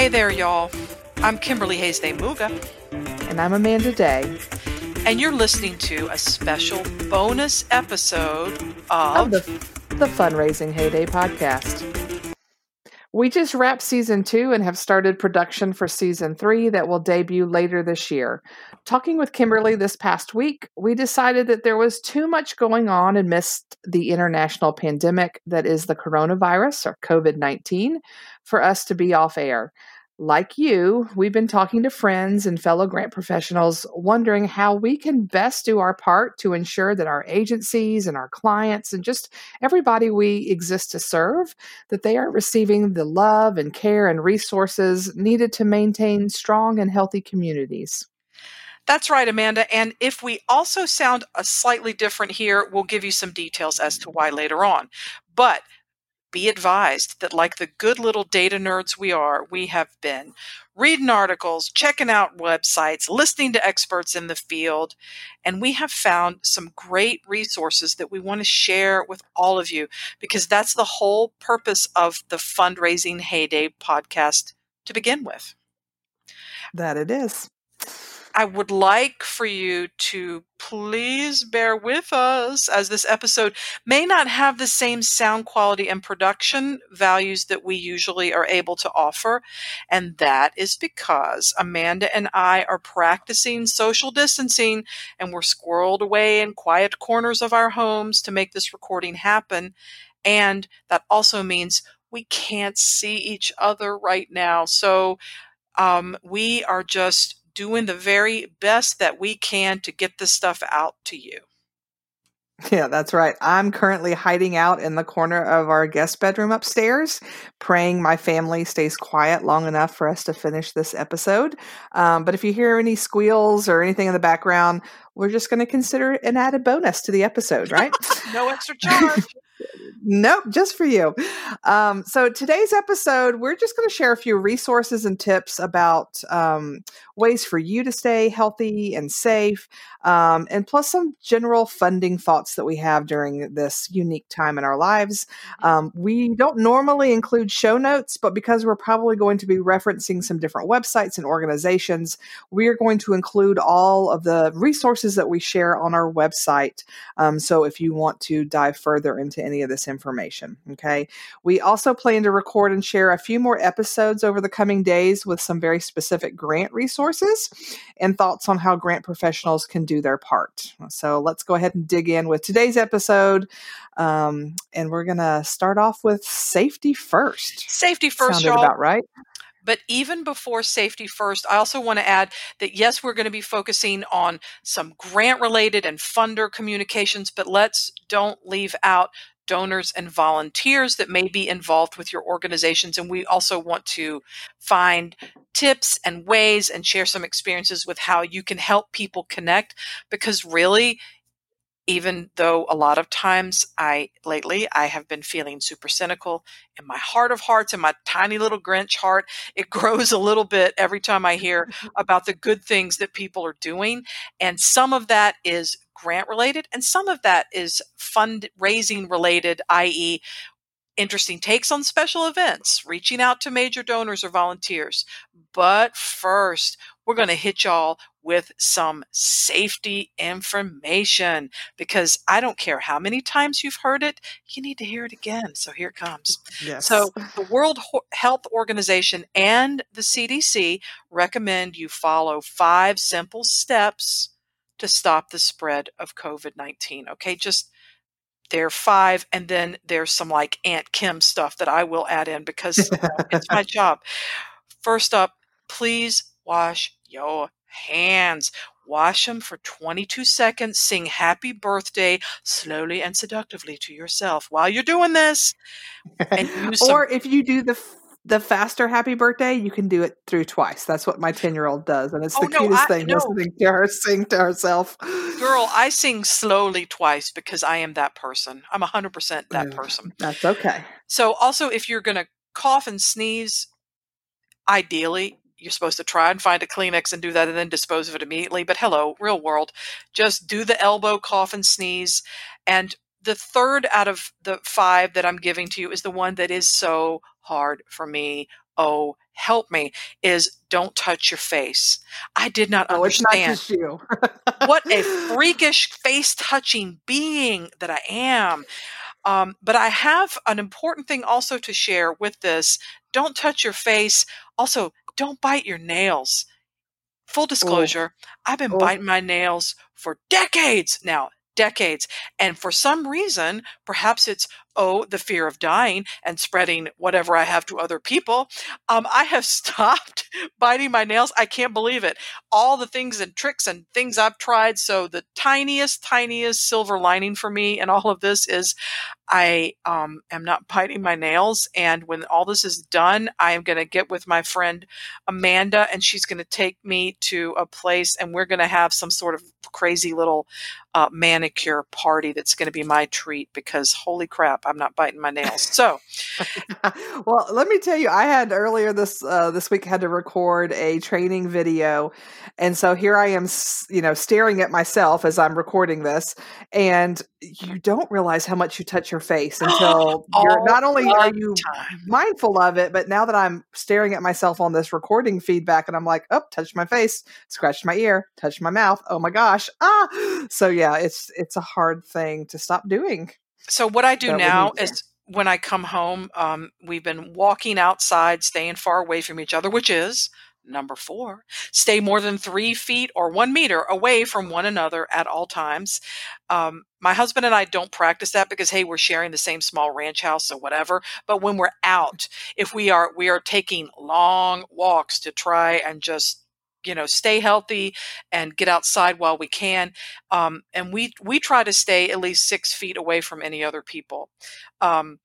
Hey there, y'all. I'm Kimberly Hays de Muga. And I'm Amanda Day. And you're listening to a special bonus episode of, of the, the Fundraising Heyday podcast. We just wrapped season two and have started production for season three that will debut later this year. Talking with Kimberly this past week, we decided that there was too much going on amidst the international pandemic that is the coronavirus or COVID 19 for us to be off air like you, we've been talking to friends and fellow grant professionals, wondering how we can best do our part to ensure that our agencies and our clients and just everybody we exist to serve that they are receiving the love and care and resources needed to maintain strong and healthy communities. That's right, Amanda. And if we also sound a slightly different here, we'll give you some details as to why later on. But be advised that, like the good little data nerds we are, we have been reading articles, checking out websites, listening to experts in the field, and we have found some great resources that we want to share with all of you because that's the whole purpose of the Fundraising Heyday podcast to begin with. That it is. I would like for you to please bear with us as this episode may not have the same sound quality and production values that we usually are able to offer. And that is because Amanda and I are practicing social distancing and we're squirreled away in quiet corners of our homes to make this recording happen. And that also means we can't see each other right now. So um, we are just doing the very best that we can to get this stuff out to you. Yeah, that's right. I'm currently hiding out in the corner of our guest bedroom upstairs, praying my family stays quiet long enough for us to finish this episode. Um, but if you hear any squeals or anything in the background, we're just going to consider an added bonus to the episode, right? no extra charge. Nope, just for you. Um, so today's episode, we're just going to share a few resources and tips about um, ways for you to stay healthy and safe, um, and plus some general funding thoughts that we have during this unique time in our lives. Mm-hmm. Um, we don't normally include show notes, but because we're probably going to be referencing some different websites and organizations, we are going to include all of the resources that we share on our website. Um, so if you want to dive further into any of this information. Okay. We also plan to record and share a few more episodes over the coming days with some very specific grant resources and thoughts on how grant professionals can do their part. So let's go ahead and dig in with today's episode. Um, and we're going to start off with safety first. Safety first, Sounded y'all. about right. But even before safety first, I also want to add that yes, we're going to be focusing on some grant related and funder communications, but let's don't leave out donors and volunteers that may be involved with your organizations. And we also want to find tips and ways and share some experiences with how you can help people connect because really, even though a lot of times I lately I have been feeling super cynical in my heart of hearts in my tiny little Grinch heart it grows a little bit every time I hear about the good things that people are doing and some of that is grant related, and some of that is fundraising related, i.e., interesting takes on special events, reaching out to major donors or volunteers. But first, we're going to hit y'all with some safety information because I don't care how many times you've heard it, you need to hear it again. So here it comes. Yes. So, the World Health Organization and the CDC recommend you follow five simple steps to stop the spread of COVID 19. Okay, just there are five, and then there's some like Aunt Kim stuff that I will add in because it's my job. First up, please wash your hands. Wash them for 22 seconds. Sing happy birthday slowly and seductively to yourself while you're doing this. or if you do the the faster happy birthday, you can do it through twice. That's what my 10 year old does. And it's oh, the no, cutest I, thing no. listening to her sing to herself. Girl, I sing slowly twice because I am that person. I'm 100% that person. That's okay. So, also, if you're going to cough and sneeze, ideally, you're supposed to try and find a Kleenex and do that and then dispose of it immediately. But hello, real world. Just do the elbow cough and sneeze. And the third out of the five that I'm giving to you is the one that is so hard for me. Oh, help me is don't touch your face. I did not Oh, it's not understand just you. what a freakish face touching being that I am. Um, but I have an important thing also to share with this. Don't touch your face. Also, don't bite your nails. Full Oh, disclosure, I've been oh, biting my nails for decades now, decades. And for some reason, perhaps it's, oh, the fear of dying and spreading whatever I have to other people. Um, I have stopped biting my nails. I can't believe it. All the things and tricks and things I've tried. So the tiniest, tiniest silver lining for me and all of this is I um, am not biting my nails. And when all this is done, I am going to get with my friend Amanda and she's going to take me to a place and we're going to have some sort of crazy little uh, manicure party that's going to be my treat because holy crap, I'm not biting my nails. So, well, let me tell you, I had earlier this uh, this week had to record a training video, and so here I am, you know, staring at myself as I'm recording this, and you don't realize how much you touch your face until you're not only are you time. mindful of it, but now that I'm staring at myself on this recording feedback, and I'm like, oh, touched my face, scratched my ear, touched my mouth. Oh my gosh, ah! So yeah, it's it's a hard thing to stop doing, So what I do we now is when I come home, um, we've been walking outside, staying far away from each other, which is number four. Stay more than three feet or one meter away from one another at all times. Um, my husband and I don't practice that because hey, we're sharing the same small ranch house, so whatever. But when we're out, if we are we are taking long walks to try and just you know stay healthy and get outside while we can um, and we we try to stay at least six feet away from any other people. Um,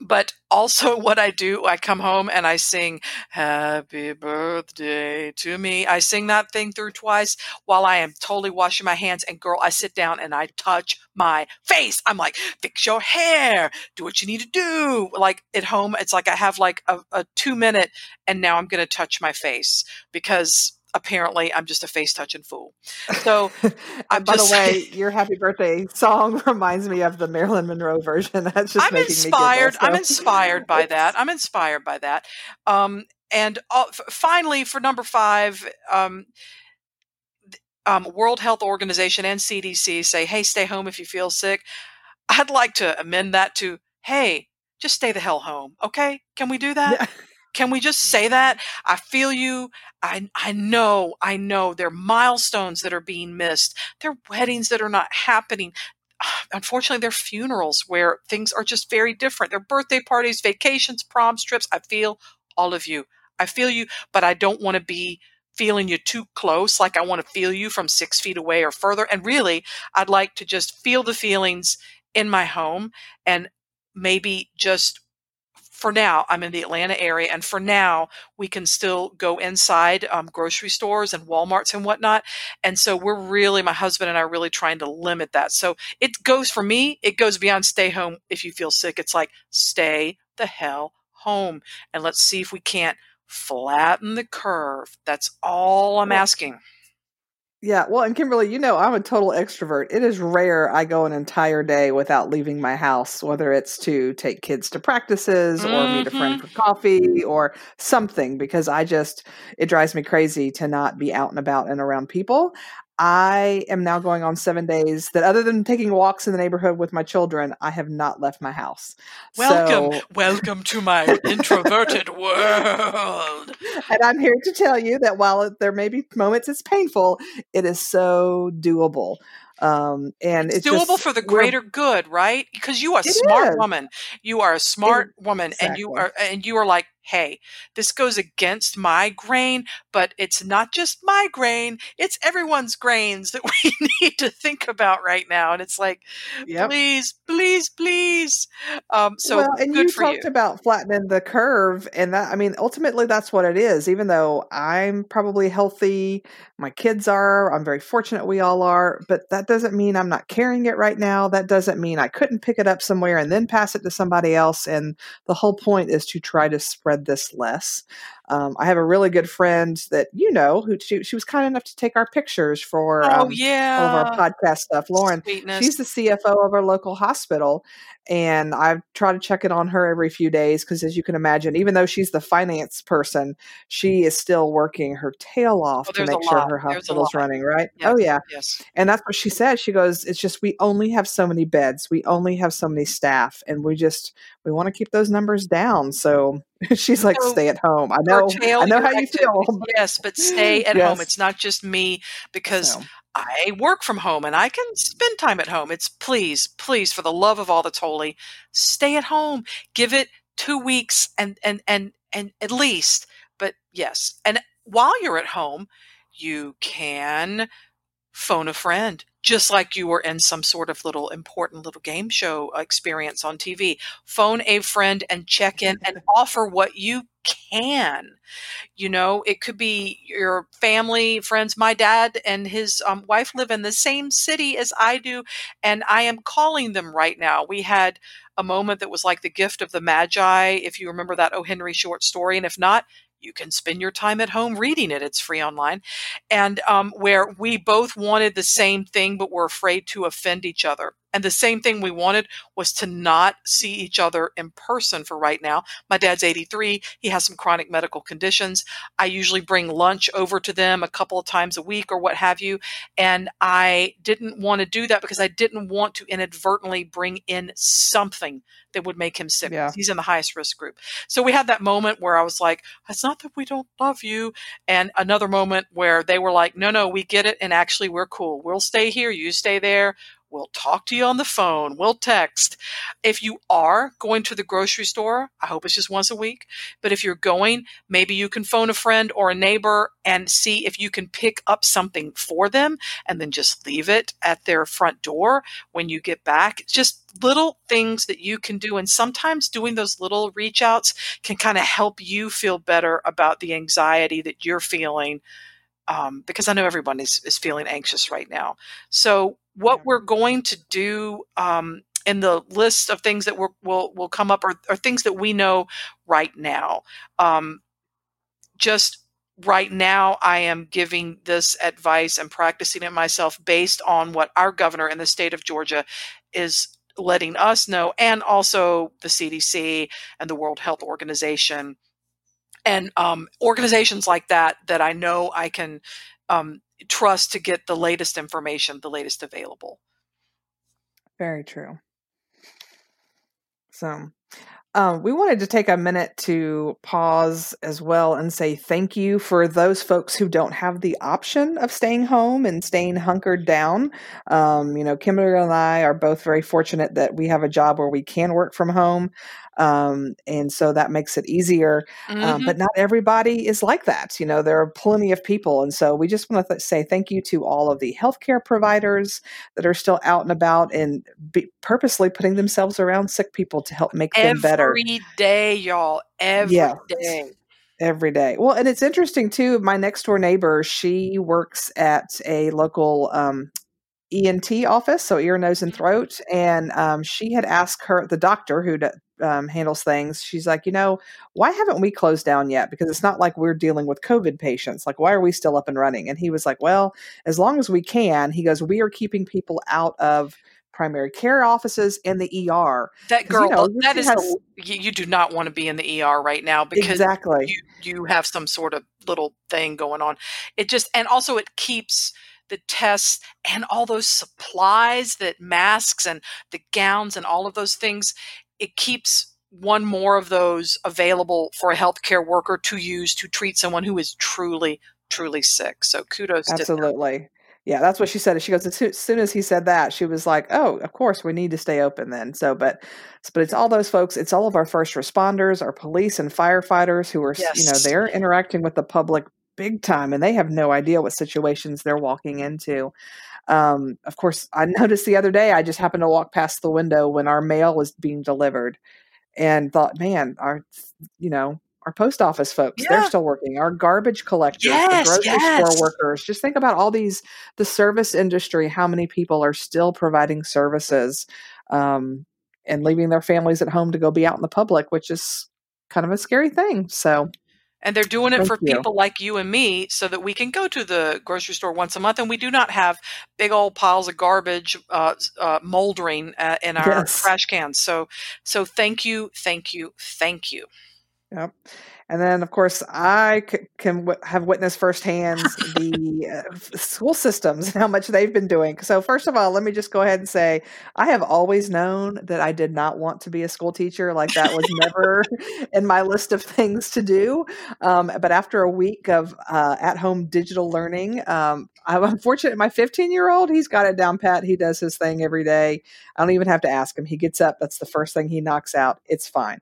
but also what I do, I come home and I sing happy birthday to me. I sing that thing through twice while I am totally washing my hands and girl, I sit down and I touch my face. I'm like, fix your hair, do what you need to do. Like at home, it's like I have like a, a two minute and now I'm going to touch my face because apparently I'm just a face touching fool. So I'm by the way, your happy birthday song reminds me of the Marilyn Monroe version. That's just I'm making me giggle. inspired. I'm inspired by that. I'm inspired by that. Um, and uh, f- finally, for number five, um, um, World Health Organization and CDC say, "Hey, stay home if you feel sick." I'd like to amend that to, "Hey, just stay the hell home." Okay? Can we do that? yeah. Can we just say that? Mm-hmm. I feel you. I I know. I know there are milestones that are being missed. There are weddings that are not happening. Ah, unfortunately, there are funerals where things are just very different. There are birthday parties, vacations, proms, trips. I feel all of you. I feel you, but I don't want to be feeling you too close. Like I want to feel you from six feet away or further. And really, I'd like to just feel the feelings in my home and maybe just for now, I'm in the Atlanta area, and for now, we can still go inside um, grocery stores and Walmarts and whatnot. And so we're really, my husband and I are really trying to limit that. So it goes for me, it goes beyond stay home if you feel sick. It's like stay the hell home, and let's see if we can't flatten the curve. That's all I'm asking. Yeah. Well, and Kimberly, you know, I'm a total extrovert. It is rare I go an entire day without leaving my house, whether it's to take kids to practices or meet a friend mm-hmm. for coffee or something, because I just, it drives me crazy to not be out and about and around people. I am now going on seven days that, other than taking walks in the neighborhood with my children, I have not left my house. Welcome, So, welcome to my introverted world. and I'm here to tell you that while there may be moments it's painful, it is so doable. Um, and It's it's doable just for the greater good, right? Because you are a smart is woman. You are a it, smart woman and you are and you are like, "Hey, this goes against my grain, but it's not just my grain, it's everyone's grains that we need to think about right now." And it's like, Yep. "Please, please, please." Um so Well, and you for you. talked about flattening the curve, and that I mean, ultimately, that's what it is. Even though I'm probably healthy, my kids are, I'm very fortunate we all are, but that doesn't mean I'm not carrying it right now. That doesn't mean I couldn't pick it up somewhere and then pass it to somebody else. And the whole point is to try to spread this less. Um, I have a really good friend that you know who she, she was kind enough to take our pictures for Oh um, yeah. all of our podcast stuff. Lauren, Sweetness. she's the CFO of our local hospital, and I try to check in on her every few days because, as you can imagine, even though she's the finance person, she is still working her tail off Oh, to make sure her hospital's running right. Yes, Oh yeah, Yes. and that's what she said. She goes, "It's just we only have so many beds, we only have so many staff, and we just we want to keep those numbers down." So she's like, So, "Stay at home." I know, Curtail I know how you feel. Yes, but stay at home. It's not just me because I work from home and I can spend time at home. It's please, please, for the love of all that's holy, stay at home. Give it two weeks and and and and at least. But yes, and while you're at home, you can phone a friend, just like you were in some sort of little important little game show experience on TV. Phone a friend and check in and offer what you can. You know, it could be your family, friends. My dad and his um, wife live in the same city as I do, and I am calling them right now. We had a moment that was like the gift of the Magi, if you remember that O. Henry short story. And if not, you can spend your time at home reading it. It's free online. And um, where we both wanted the same thing, but were afraid to offend each other. And the same thing we wanted was to not see each other in person for right now. My dad's 83. He has some chronic medical conditions. I usually bring lunch over to them a couple of times a week or what have you. And I didn't want to do that because I didn't want to inadvertently bring in something that would make him sick. Yeah. He's in the highest risk group. So we had that moment where I was like, it's not that we don't love you. And another moment where they were like, no, no, we get it. And actually, we're cool. We'll stay here. You stay there. We'll talk to you on the phone. We'll text. If you are going to the grocery store, I hope it's just once a week. But if you're going, maybe you can phone a friend or a neighbor and see if you can pick up something for them and then just leave it at their front door when you get back. Just little things that you can do. And sometimes doing those little reach outs can kind of help you feel better about the anxiety that you're feeling. Um, because I know everyone is, is feeling anxious right now. So, what we're going to do um, in the list of things that we're, will will come up are, are things that we know right now. Um, just right now, I am giving this advice and practicing it myself based on what our governor in the state of Georgia is letting us know, and also the CDC and the World Health Organization and um, organizations like that that I know I can um, trust to get the latest information, the latest available. Very true. So, um, we wanted to take a minute to pause as well and say thank you for those folks who don't have the option of staying home and staying hunkered down. Um, you know, Kimberly and I are both very fortunate that we have a job where we can work from home. Um, and so that makes it easier. Um, Mhm. but not everybody is like that. You know, there are plenty of people. And so we just want to th- say thank you to all of the healthcare providers that are still out and about and be purposely putting themselves around sick people to help make them better Every day, y'all. Every Yeah. day. every day. Well, and it's interesting too. My next door neighbor, she works at a local um, ENT office, so ear, nose, and throat, and um, she had asked her the doctor who d- um, handles things. She's like, you know, why haven't we closed down yet? Because it's not like we're dealing with COVID patients. Like, why are we still up and running? And he was like, well, as long as we can. He goes, we are keeping people out of primary care offices and the ER. That 'Cause, you girl, know, that is, has- you, you do not want to be in the ER right now because exactly. you you have some sort of little thing going on. It just and also it keeps the tests and all those supplies that masks and the gowns and all of those things. It keeps one more of those available for a healthcare worker to use to treat someone who is truly truly sick. So kudos to. Absolutely. Yeah, that's what she said. She goes as soon, as he said that, she was like, "Oh, of course, we need to stay open then." So, but, but it's all those folks. It's all of our first responders, our police and firefighters who are, s you know, they're interacting with the public big time, and they have no idea what situations they're walking into. Um, of course, I noticed the other day. I just happened to walk past the window when our mail was being delivered, and thought, "Man, our, you know." Our post office folks, they're still working. Our garbage collectors, Yes, the grocery yes. store workers. Just think about all these the service industry, how many people are still providing services um, and leaving their families at home to go be out in the public, which is kind of a scary thing. So, And they're doing it Thank for you. people like you and me so that we can go to the grocery store once a month and we do not have big old piles of garbage uh, uh, moldering uh, in our Yes. trash cans. So, so thank you, thank you, thank you. Yep. And then, of course, I c- can w- have witnessed firsthand the uh, school systems and how much they've been doing. So, first of all, let me just go ahead and say I have always known that I did not want to be a school teacher. Like, that was never in my list of things to do. Um, but after a week of uh, at home digital learning, um, I'm unfortunate. My 15 year old, he's got it down pat. He does his thing every day. I don't even have to ask him. He gets up, that's the first thing he knocks out. It's fine.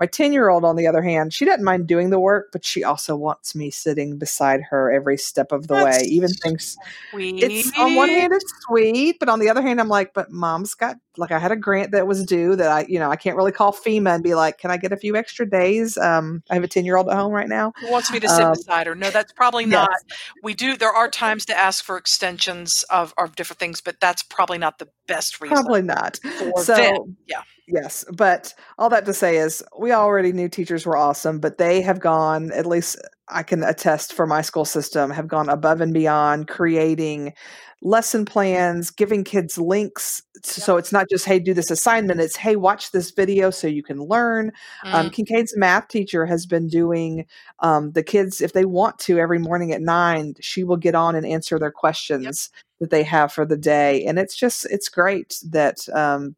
My 10 year old, on the other hand, she doesn't mind doing the work, but she also wants me sitting beside her every step of the way. Even things, Sweet. it's on one hand, it's sweet, but on the other hand, I'm like, but mom's got, like, I had a grant that was due that I, you know, I can't really call FEMA and be like, can I get a few extra days? Um, I have a 10 year old at home right now. Who wants me to sit Um, beside her? No, that's probably yes, not. We do. There are times to ask for extensions of, of different things, but that's probably not the best reason probably not. So, Yeah. Yes, but all that to say is we already knew teachers were awesome, but they have gone, at least I can attest for my school system, have gone above and beyond creating lesson plans, giving kids links. Yep. So it's not just, hey, do this assignment, it's, hey, watch this video so you can learn. Um, Mm, Kincaid's math teacher has been doing um, the kids, if they want to, every morning at nine, she will get on and answer their yep. questions that they have for the day. And it's just, it's great that um,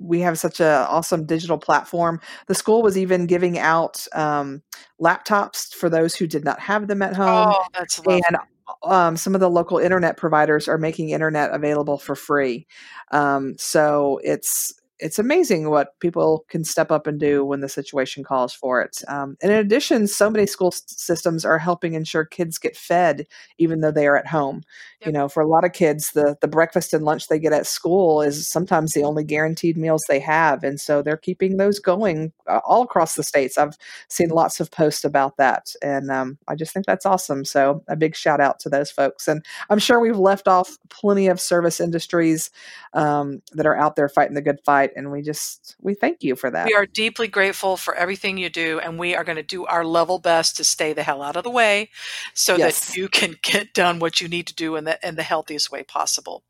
we have such a awesome digital platform. The school was even giving out um, laptops for those who did not have them at home, Oh, that's lovely. and um, some of the local internet providers are making internet available for free. Um, so it's it's amazing what people can step up and do when the situation calls for it. Um, and in addition, so many school s- systems are helping ensure kids get fed even though they are at home. You know, for a lot of kids, the the breakfast and lunch they get at school is sometimes the only guaranteed meals they have, and so they're keeping those going uh, all across the states. I've seen lots of posts about that, and um, I just think that's awesome. So a big shout out to those folks, and I'm sure we've left off plenty of service industries um, that are out there fighting the good fight, and we just we thank you for that. We are deeply grateful for everything you do, and we are going to do our level best to stay the hell out of the way so Yes. that you can get done what you need to do in the in the healthiest way possible.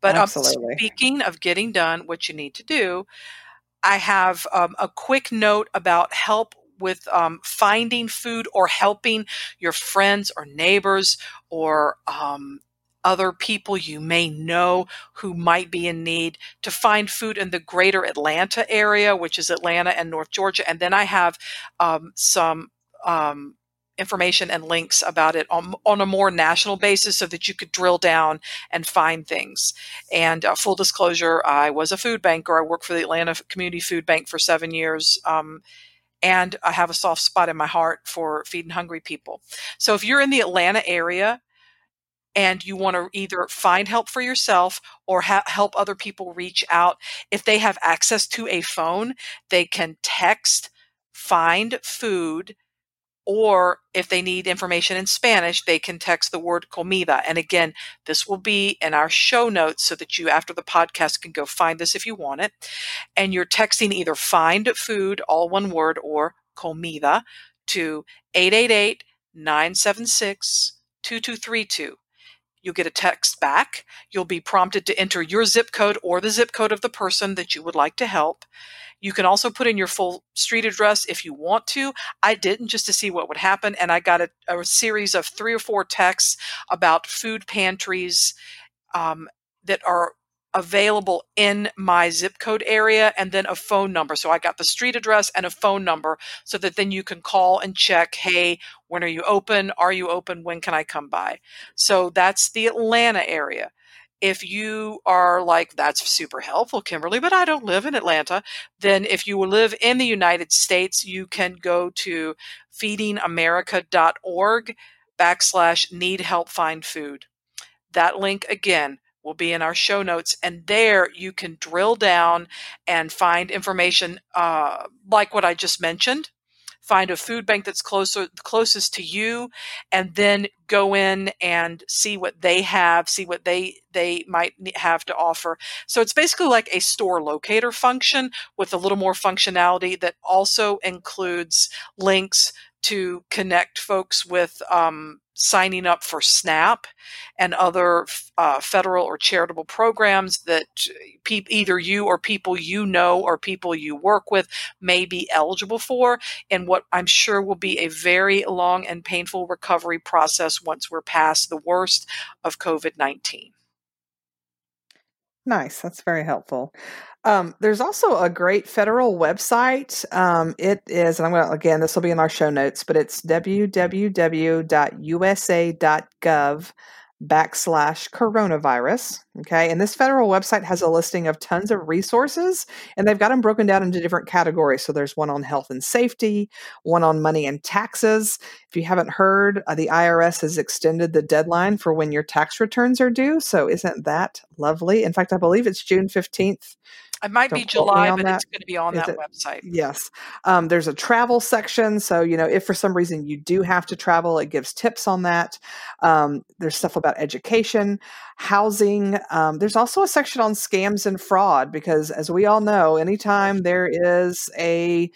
But um, speaking of getting done what you need to do, I have um, a quick note about help with um, finding food or helping your friends or neighbors or um, other people you may know who might be in need to find food in the greater Atlanta area, which is Atlanta and North Georgia. And then I have um, some um, information and links about it on, on a more national basis so that you could drill down and find things. And uh, full disclosure, I was a food banker. I worked for the Atlanta Community Food Bank for seven years. Um, and I have a soft spot in my heart for feeding hungry people. So if you're in the Atlanta area and you want to either find help for yourself or ha- help other people reach out, if they have access to a phone, they can text find food or if they need information in Spanish, they can text the word comida. And again, this will be in our show notes so that you, after the podcast, can go find this if you want it. And you're texting either find food, all one word, or comida to 888 976 2232. You'll get a text back. You'll be prompted to enter your zip code or the zip code of the person that you would like to help. You can also put in your full street address if you want to. I didn't just to see what would happen, and I got a, a series of three or four texts about food pantries um, that are available in my zip code area and then a phone number. So I got the street address and a phone number so that then you can call and check, hey, when are you open? Are you open? When can I come by? So that's the Atlanta area. If you are like, that's super helpful, Kimberly, but I don't live in Atlanta, then if you live in the United States, you can go to feedingamerica.org backslash need help find food. That link again will be in our show notes, and there you can drill down and find information uh, like what I just mentioned. Find a food bank that's closer, closest to you, and then go in and see what they have, see what they they might have to offer. So it's basically like a store locator function with a little more functionality that also includes links to connect folks with um, signing up for SNAP and other uh, federal or charitable programs that pe- either you or people you know or people you work with may be eligible for, and what I'm sure will be a very long and painful recovery process once we're past the worst of COVID 19. Nice. That's very helpful. Um, there's also a great federal website. Um, it is, and I'm going to, again, this will be in our show notes, but it's www.usa.gov backslash coronavirus. Okay. And this federal website has a listing of tons of resources and they've got them broken down into different categories. So there's one on health and safety, one on money and taxes. If you haven't heard, uh, the IRS has extended the deadline for when your tax returns are due. So isn't that lovely? In fact, I believe it's June 15th it might Don't be July, but that. it's going to be on Is that it? website. Yes. Um, there's a travel section. So, you know, if for some reason you do have to travel, it gives tips on that. Um, there's stuff about education, housing. Um, there's also a section on scams and fraud because, as we all know, anytime there is a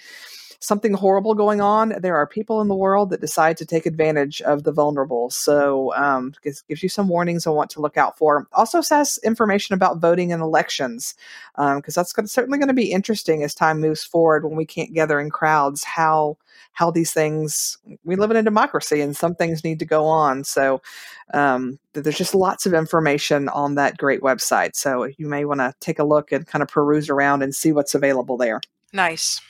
something horrible going on, there are people in the world that decide to take advantage of the vulnerable. So um, gives, gives you some warnings on what to look out for. Also says information about voting and elections because um, that's gonna, certainly going to be interesting as time moves forward when we can't gather in crowds. How how these things we live in a democracy and some things need to go on. So um, there's just lots of information on that great website. So you may want to take a look and kind of peruse around and see what's available there. Nice.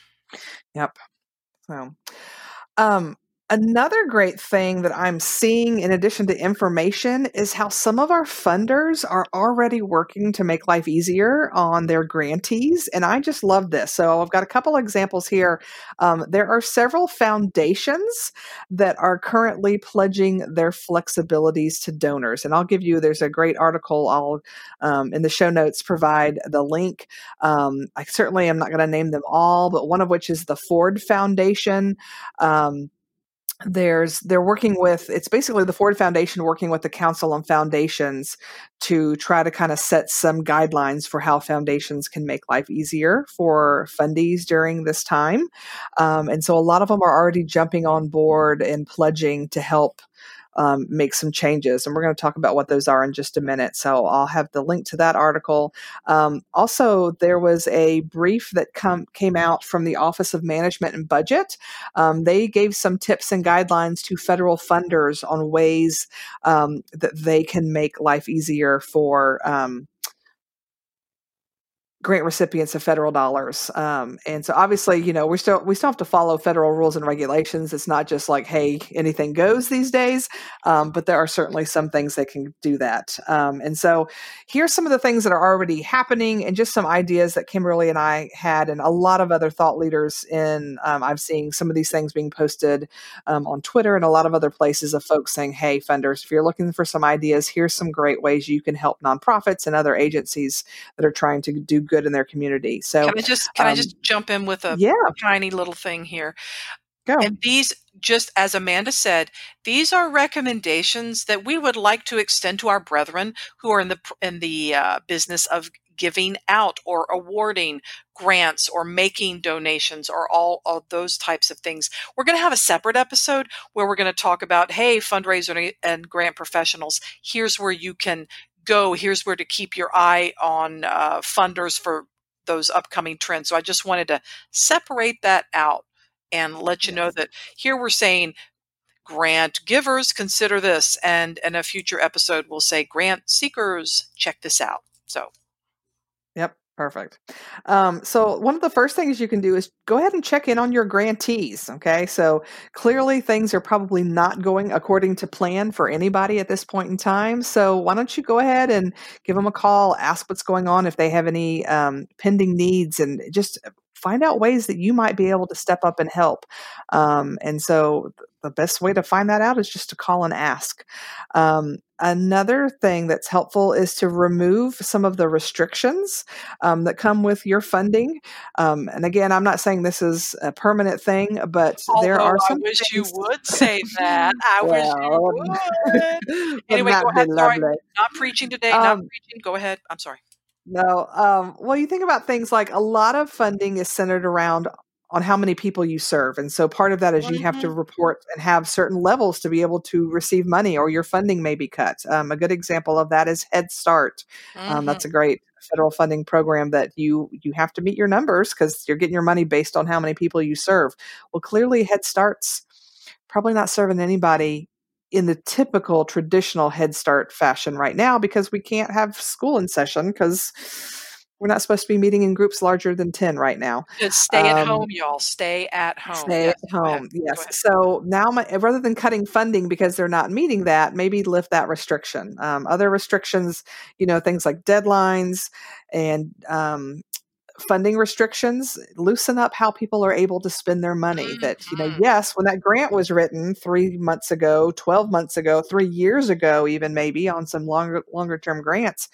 Yep. So, um, Another great thing that I'm seeing in addition to information is how some of our funders are already working to make life easier on their grantees. And I just love this. So I've got a couple examples here. Um, there are several foundations that are currently pledging their flexibilities to donors. And I'll give you, there's a great article I'll um, in the show notes provide the link. Um, I certainly am not going to name them all, but one of which is the Ford Foundation. Um, there's they're working with it's basically the ford foundation working with the council on foundations to try to kind of set some guidelines for how foundations can make life easier for fundies during this time. Um, and so a lot of them are already jumping on board and pledging to help um, make some changes. And we're going to talk about what those are in just a minute. So I'll have the link to that article. Um, also, there was a brief that came out from the Office of Management and Budget. Um, they gave some tips and guidelines to federal funders on ways um, that they can make life easier for um, grant recipients of federal dollars. Um, and so obviously, you know, we still we still have to follow federal rules and regulations. It's not just like, hey, anything goes these days. Um, but there are certainly some things that can do that. Um, and so here's some of the things that are already happening and just some ideas that Kimberly and I had and a lot of other thought leaders in um, I'm seeing some of these things being posted um, on Twitter and a lot of other places of folks saying, hey, funders, if you're looking for some ideas, here's some great ways you can help nonprofits and other agencies that are trying to do good in their community. So can I just can um, I just jump in with a yeah. tiny little thing here? Go. And these, just as Amanda said, these are recommendations that we would like to extend to our brethren who are in the in the uh, business of giving out or awarding grants or making donations or all of those types of things. We're going to have a separate episode where we're going to talk about, hey, fundraiser and grant professionals, here's where you can go, here's where to keep your eye on uh, funders for those upcoming trends. So I just wanted to separate that out and let you know that here we're saying grant givers consider this and in a future episode we'll say grant seekers check this out. So. Perfect. Um, so one of the first things you can do is go ahead and check in on your grantees. Okay, so clearly things are probably not going according to plan for anybody at this point in time. So why don't you go ahead and give them a call, ask what's going on, if they have any um, pending needs, and just find out ways that you might be able to step up and help. Um, and so the best way to find that out is just to call and ask. Um, another thing that's helpful is to remove some of the restrictions um, that come with your funding. Um, and again, I'm not saying this is a permanent thing, but Although there are some. I wish you would say that. I well, wish you would. anyway, go ahead. Sorry, not preaching today. not um, preaching. Go ahead. I'm sorry. No. Um, well, you think about things like a lot of funding is centered around on how many people you serve. And so part of that is you have to Mhm. report and have certain levels to be able to receive money or your funding may be cut. Um, a good example of that is Head Start. Um, Mhm. that's a great federal funding program that you you have to meet your numbers because you're getting your money based on how many people you serve. Well, clearly Head Start's probably not serving anybody in the typical traditional Head Start fashion right now because we can't have school in session because we're not supposed to be meeting in groups larger than 10 right now. Just stay at Um, home, y'all. Stay at home. Stay Yes, at home. Yes. So now, my, rather than cutting funding because they're not meeting that, maybe lift that restriction. Um, other restrictions, you know, things like deadlines and um, funding restrictions, loosen up how people are able to spend their money. That, you know, Mhm. yes, when that grant was written three months ago, 12 months ago, three years ago, even maybe on some longer, longer term grants,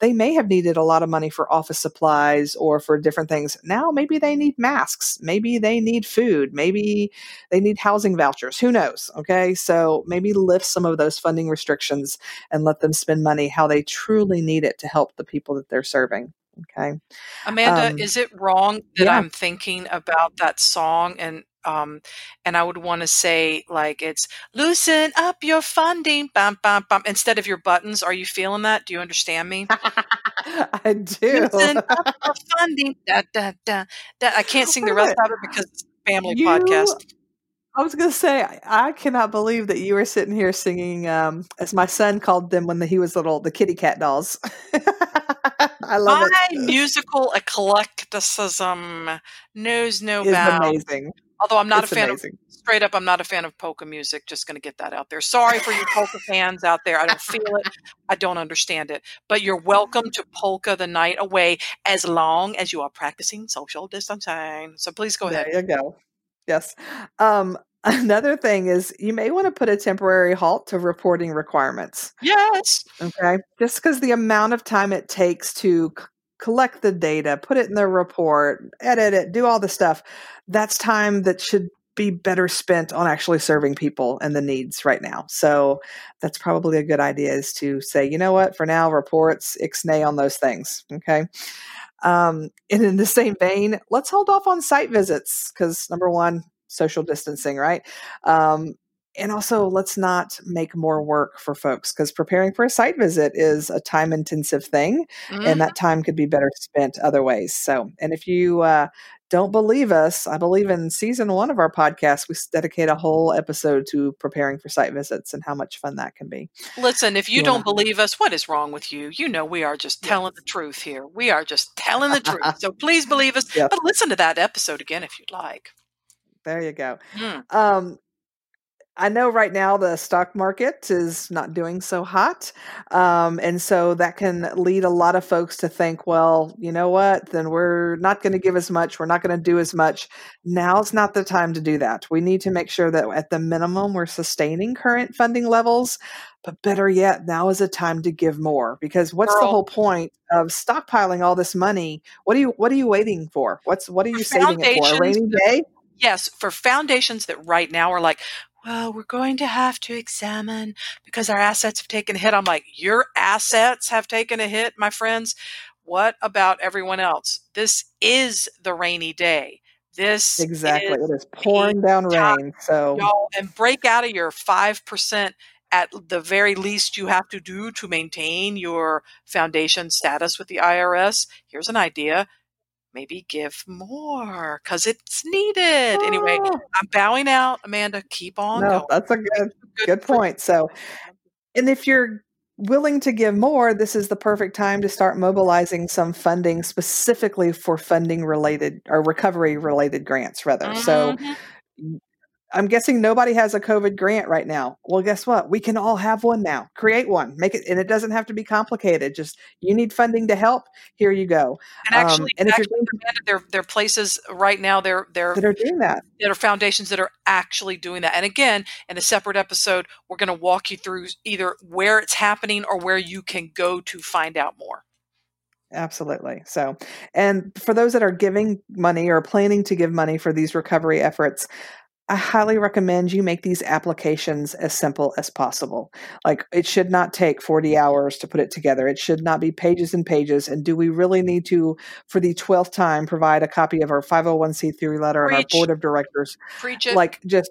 they may have needed a lot of money for office supplies or for different things. Now, maybe they need masks. Maybe they need food. Maybe they need housing vouchers. Who knows? Okay. So maybe lift some of those funding restrictions and let them spend money how they truly need it to help the people that they're serving. Okay. Amanda, Um, is it wrong that yeah. I'm thinking about that song and um and I would want to say like it's loosen up your funding bum bum bum instead of your buttons. Are you feeling that? Do you understand me? I do. Loosen up your funding. Da, da, da, da. I can't sing the rest of it because it's a family You, podcast. I was going to say, I, I cannot believe that you were sitting here singing, um, as my son called them when he was little, the kitty cat dolls. I love it. My it. musical eclecticism knows no bounds. amazing. Although I'm not It's a fan amazing. of straight up, I'm not a fan of polka music. Just going to get that out there. Sorry for you polka fans out there. I don't feel it. I don't understand it. But you're welcome to polka the night away as long as you are practicing social distancing. So please go ahead. There you go. Yes. Um, another thing is you may want to put a temporary halt to reporting requirements. Yes. Okay. Just because the amount of time it takes to collect the data, put it in the report, edit it, do all the stuff, that's time that should be better spent on actually serving people and the needs right now. So that's probably a good idea is to say, you know what, for now, reports, ixnay on those things. Okay. Um, and in the same vein, let's hold off on site visits because number one, social distancing, right? Um, and also, let's not make more work for folks because preparing for a site visit is a time intensive thing, Mhm. and that time could be better spent other ways. So, and if you uh, don't believe us, I believe in season one of our podcast, we dedicate a whole episode to preparing for site visits and how much fun that can be. Listen, if you wanna- don't believe us, what is wrong with you? You know we are just telling the truth here. We are just telling the truth. So please believe us. But listen to that episode again if you'd like. There you go. Mm. Um, I know right now the stock market is not doing so hot. Um, and so that can lead a lot of folks to think, well, you know what? Then we're not going to give as much. We're not going to do as much. Now's not the time to do that. We need to make sure that at the minimum we're sustaining current funding levels. But better yet, now is a time to give more because what's the whole point of stockpiling all this money? What are you what are you waiting for? What's what are you saving it for? A rainy day? Yes, for foundations that right now are like, well, we're going to have to examine because our assets have taken a hit. I'm like, your assets have taken a hit, my friends. What about everyone else? This is the rainy day. This Exactly. is It is pouring down time, rain. So y'all, and break out of your 5% at the very least you have to do to maintain your foundation status with the IRS. Here's an idea. Maybe give more because it's needed. Anyway, Ah, I'm bowing out. Amanda, keep on no, going. that's a good good for- point. So and if you're willing to give more, this is the perfect time to start mobilizing some funding specifically for funding related or recovery related grants rather. So Mhm. I'm guessing nobody has a COVID grant right now. Well, guess what? We can all have one now. Create one. Make it and it doesn't have to be complicated. Just you need funding to help. Here you go. and Um, actually, and if you're actually going to, there, there are places right now. There, there, that are doing that. there are foundations that are actually doing that. And again, in a separate episode, we're going to walk you through either where it's happening or where you can go to find out more. Absolutely. So, and for those that are giving money or planning to give money for these recovery efforts, I highly recommend you make these applications as simple as possible. Like it should not take 40 hours to put it together. It should not be pages and pages. And do we really need to, for the 12th time, provide a copy of our 501c3 letter Preach. and our board of directors? Preach it. Like just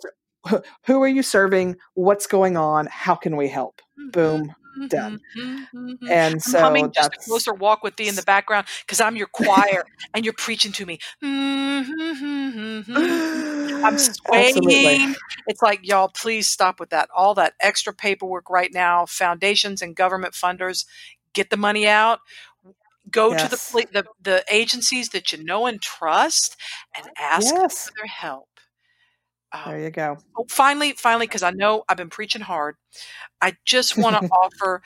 who are you serving? What's going on? How can we help? Mm-hmm, Boom, done. mm-hmm, mm-hmm. And I'm so humming just a closer walk with thee in the background because I'm your choir and you're preaching to me. I'm absolutely. swaying. It's like, y'all, please stop with that. All that extra paperwork right now, foundations and government funders, get the money out. Go to the, the the agencies that you know and trust and ask Yes. for their help. There Um, you go. oh, finally, finally, because I know I've been preaching hard, I just want to offer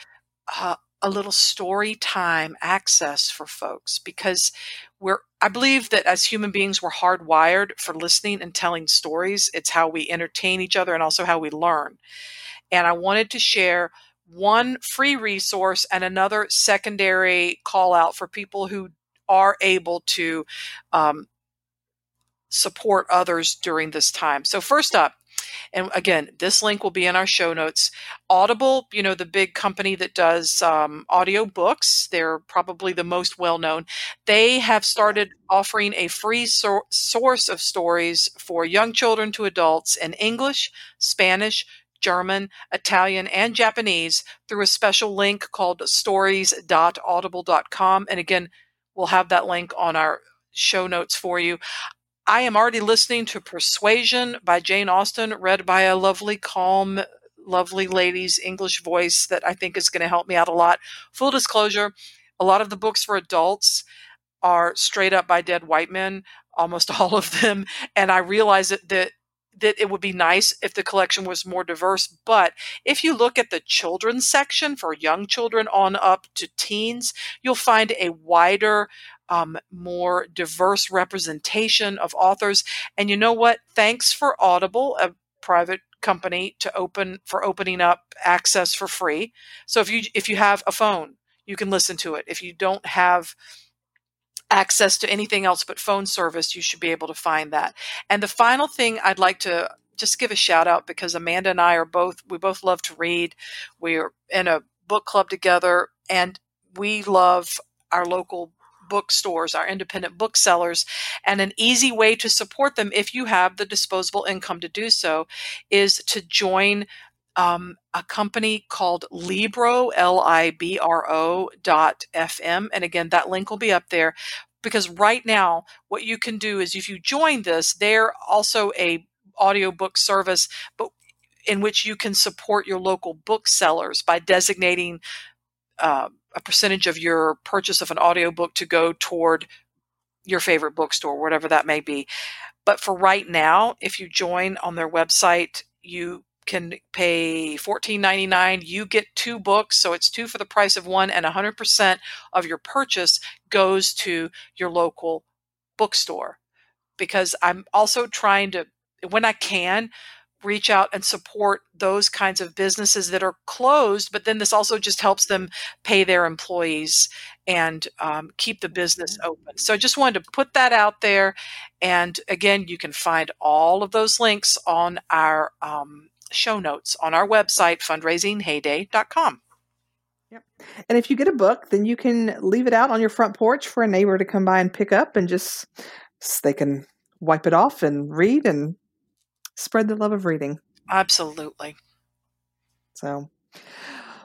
uh, a little story time access for folks because we're I believe that as human beings we're hardwired for listening and telling stories. It's how we entertain each other and also how we learn. And I wanted to share one free resource and another secondary call out for people who are able to um, support others during this time. So first up, and again, this link will be in our show notes. Audible, you know, the big company that does um, audio books, they're probably the most well known. They have started offering a free source of stories for young children to adults in English, Spanish, German, Italian, and Japanese through a special link called stories.audible.com. And again, we'll have that link on our show notes for you. I am already listening to Persuasion by Jane Austen, read by a lovely, calm, lovely lady's English voice that I think is going to help me out a lot. Full disclosure, a lot of the books for adults are straight up by dead white men, almost all of them. And I realize that, that that it would be nice if the collection was more diverse. But if you look at the children's section for young children on up to teens, you'll find a wider um, more diverse representation of authors. And you know what? Thanks for Audible, a private company, to open for opening up access for free. So if you if you have a phone, you can listen to it. If you don't have access to anything else but phone service, you should be able to find that. And the final thing I'd like to just give a shout out because Amanda and I are both we both love to read. We're in a book club together and we love our local bookstores, our independent booksellers, and an easy way to support them if you have the disposable income to do so is to join um, a company called Libro, L I B R O dot FM. And again, that link will be up there because right now, what you can do is if you join this, they're also a audiobook service, but in which you can support your local booksellers by designating uh, a percentage of your purchase of an audiobook to go toward your favorite bookstore, whatever that may be. But for right now, if you join on their website, you can pay $14.99. You get two books, so it's two for the price of one, and 100% of your purchase goes to your local bookstore. Because I'm also trying to, when I can, reach out and support those kinds of businesses that are closed, but then this also just helps them pay their employees and um, keep the business open. So I just wanted to put that out there. And again, you can find all of those links on our um, show notes on our website, fundraisinghayday.com. Yep. And if you get a book, then you can leave it out on your front porch for a neighbor to come by and pick up and just they can wipe it off and read and spread the love of reading. Absolutely. So,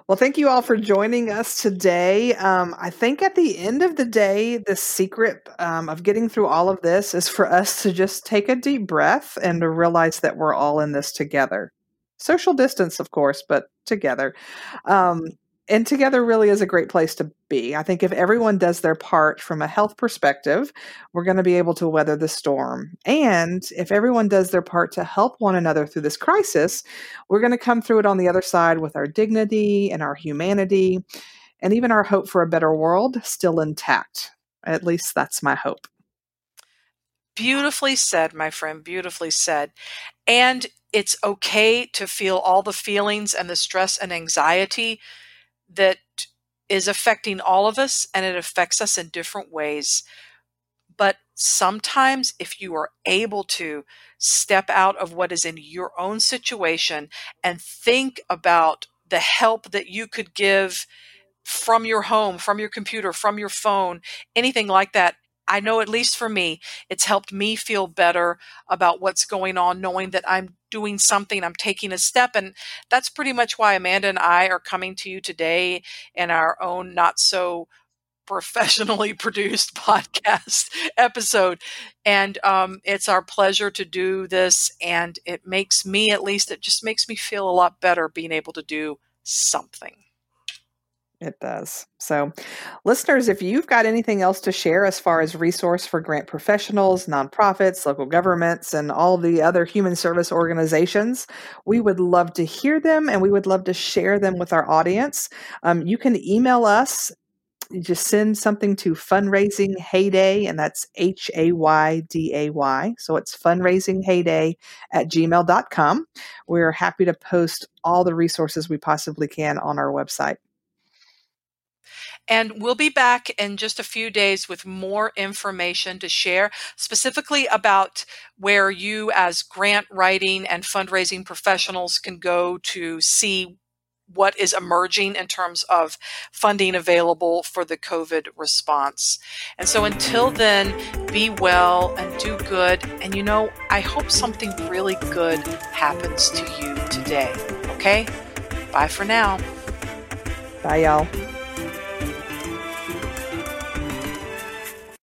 well, thank you all for joining us today. Um, I think at the end of the day, the secret um, of getting through all of this is for us to just take a deep breath and to realize that we're all in this together. Social distance, of course, but together. Um, and together really is a great place to be. I think if everyone does their part from a health perspective, we're going to be able to weather the storm. And if everyone does their part to help one another through this crisis, we're going to come through it on the other side with our dignity and our humanity and even our hope for a better world still intact. At least that's my hope. Beautifully said, my friend. Beautifully said. And it's okay to feel all the feelings and the stress and anxiety that is affecting all of us, and it affects us in different ways. But sometimes if you are able to step out of what is in your own situation and think about the help that you could give from your home, from your computer, from your phone, anything like that. I know, at least for me, it's helped me feel better about what's going on, knowing that I'm doing something, I'm taking a step. And that's pretty much why Amanda and I are coming to you today in our own not so professionally produced podcast episode. And um, it's our pleasure to do this. And it makes me, at least, it just makes me feel a lot better being able to do something. It does. So, listeners, if you've got anything else to share as far as resource for grant professionals, nonprofits, local governments, and all the other human service organizations, we would love to hear them and we would love to share them with our audience. Um, you can email us you just send something to fundraising hayday and that's h-a-y-d-a-y so it's fundraising hayday at gmail.com we're happy to post all the resources we possibly can on our website and we'll be back in just a few days with more information to share, specifically about where you, as grant writing and fundraising professionals, can go to see what is emerging in terms of funding available for the COVID response. And so until then, be well and do good. And you know, I hope something really good happens to you today. Okay? Bye for now. Bye, y'all.